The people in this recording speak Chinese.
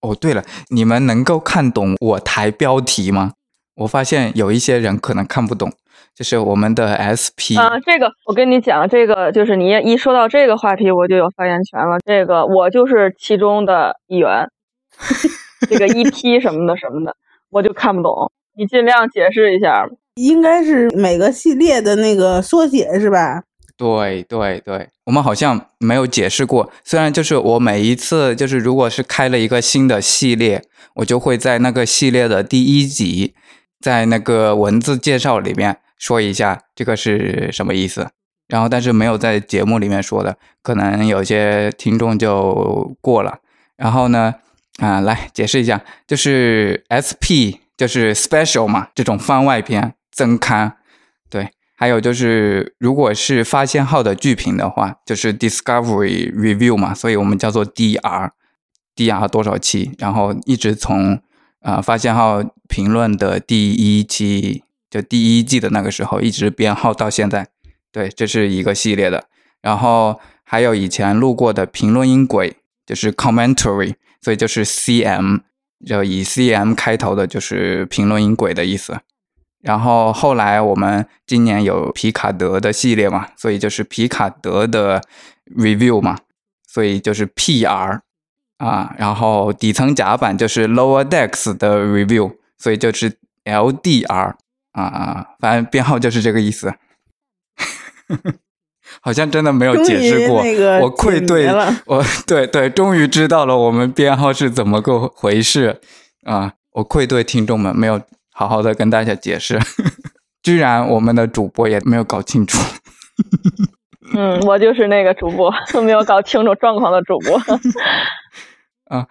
哦，对了，你们能够看懂我台标题吗？我发现有一些人可能看不懂，就是我们的 SP 啊，这个我跟你讲，这个就是你一说到这个话题，我就有发言权了。这个我就是其中的一员，这个 EP 什么的什么的，我就看不懂，你尽量解释一下。应该是每个系列的那个缩写是吧？对对对，我们好像没有解释过。虽然就是我每一次就是如果是开了一个新的系列，我就会在那个系列的第一集。在那个文字介绍里面说一下这个是什么意思，然后但是没有在节目里面说的，可能有些听众就过了。然后呢，啊，来解释一下，就是 SP 就是 Special 嘛，这种番外篇增刊，还有就是如果是发现号的剧评的话，就是 Discovery Review 嘛，所以我们叫做 DR，DR 多少期，然后一直从。啊，发现号评论的第一期，就第一季的那个时候，一直编号到现在。对，这是一个系列的。然后还有以前录过的评论音轨，就是 commentary，所以就是 CM，就以 CM 开头的，就是评论音轨的意思。然后后来我们今年有皮卡德的系列嘛，所以就是皮卡德的 review 嘛，所以就是 PR。啊，然后底层甲板就是 Lower Decks 的 review，所以就是 LDR 啊啊，反正编号就是这个意思。好像真的没有解释过，我愧对，我对对，终于知道了我们编号是怎么个回事啊！我愧对听众们，没有好好的跟大家解释，居然我们的主播也没有搞清楚。嗯，我就是那个主播，没有搞清楚状况的主播。啊，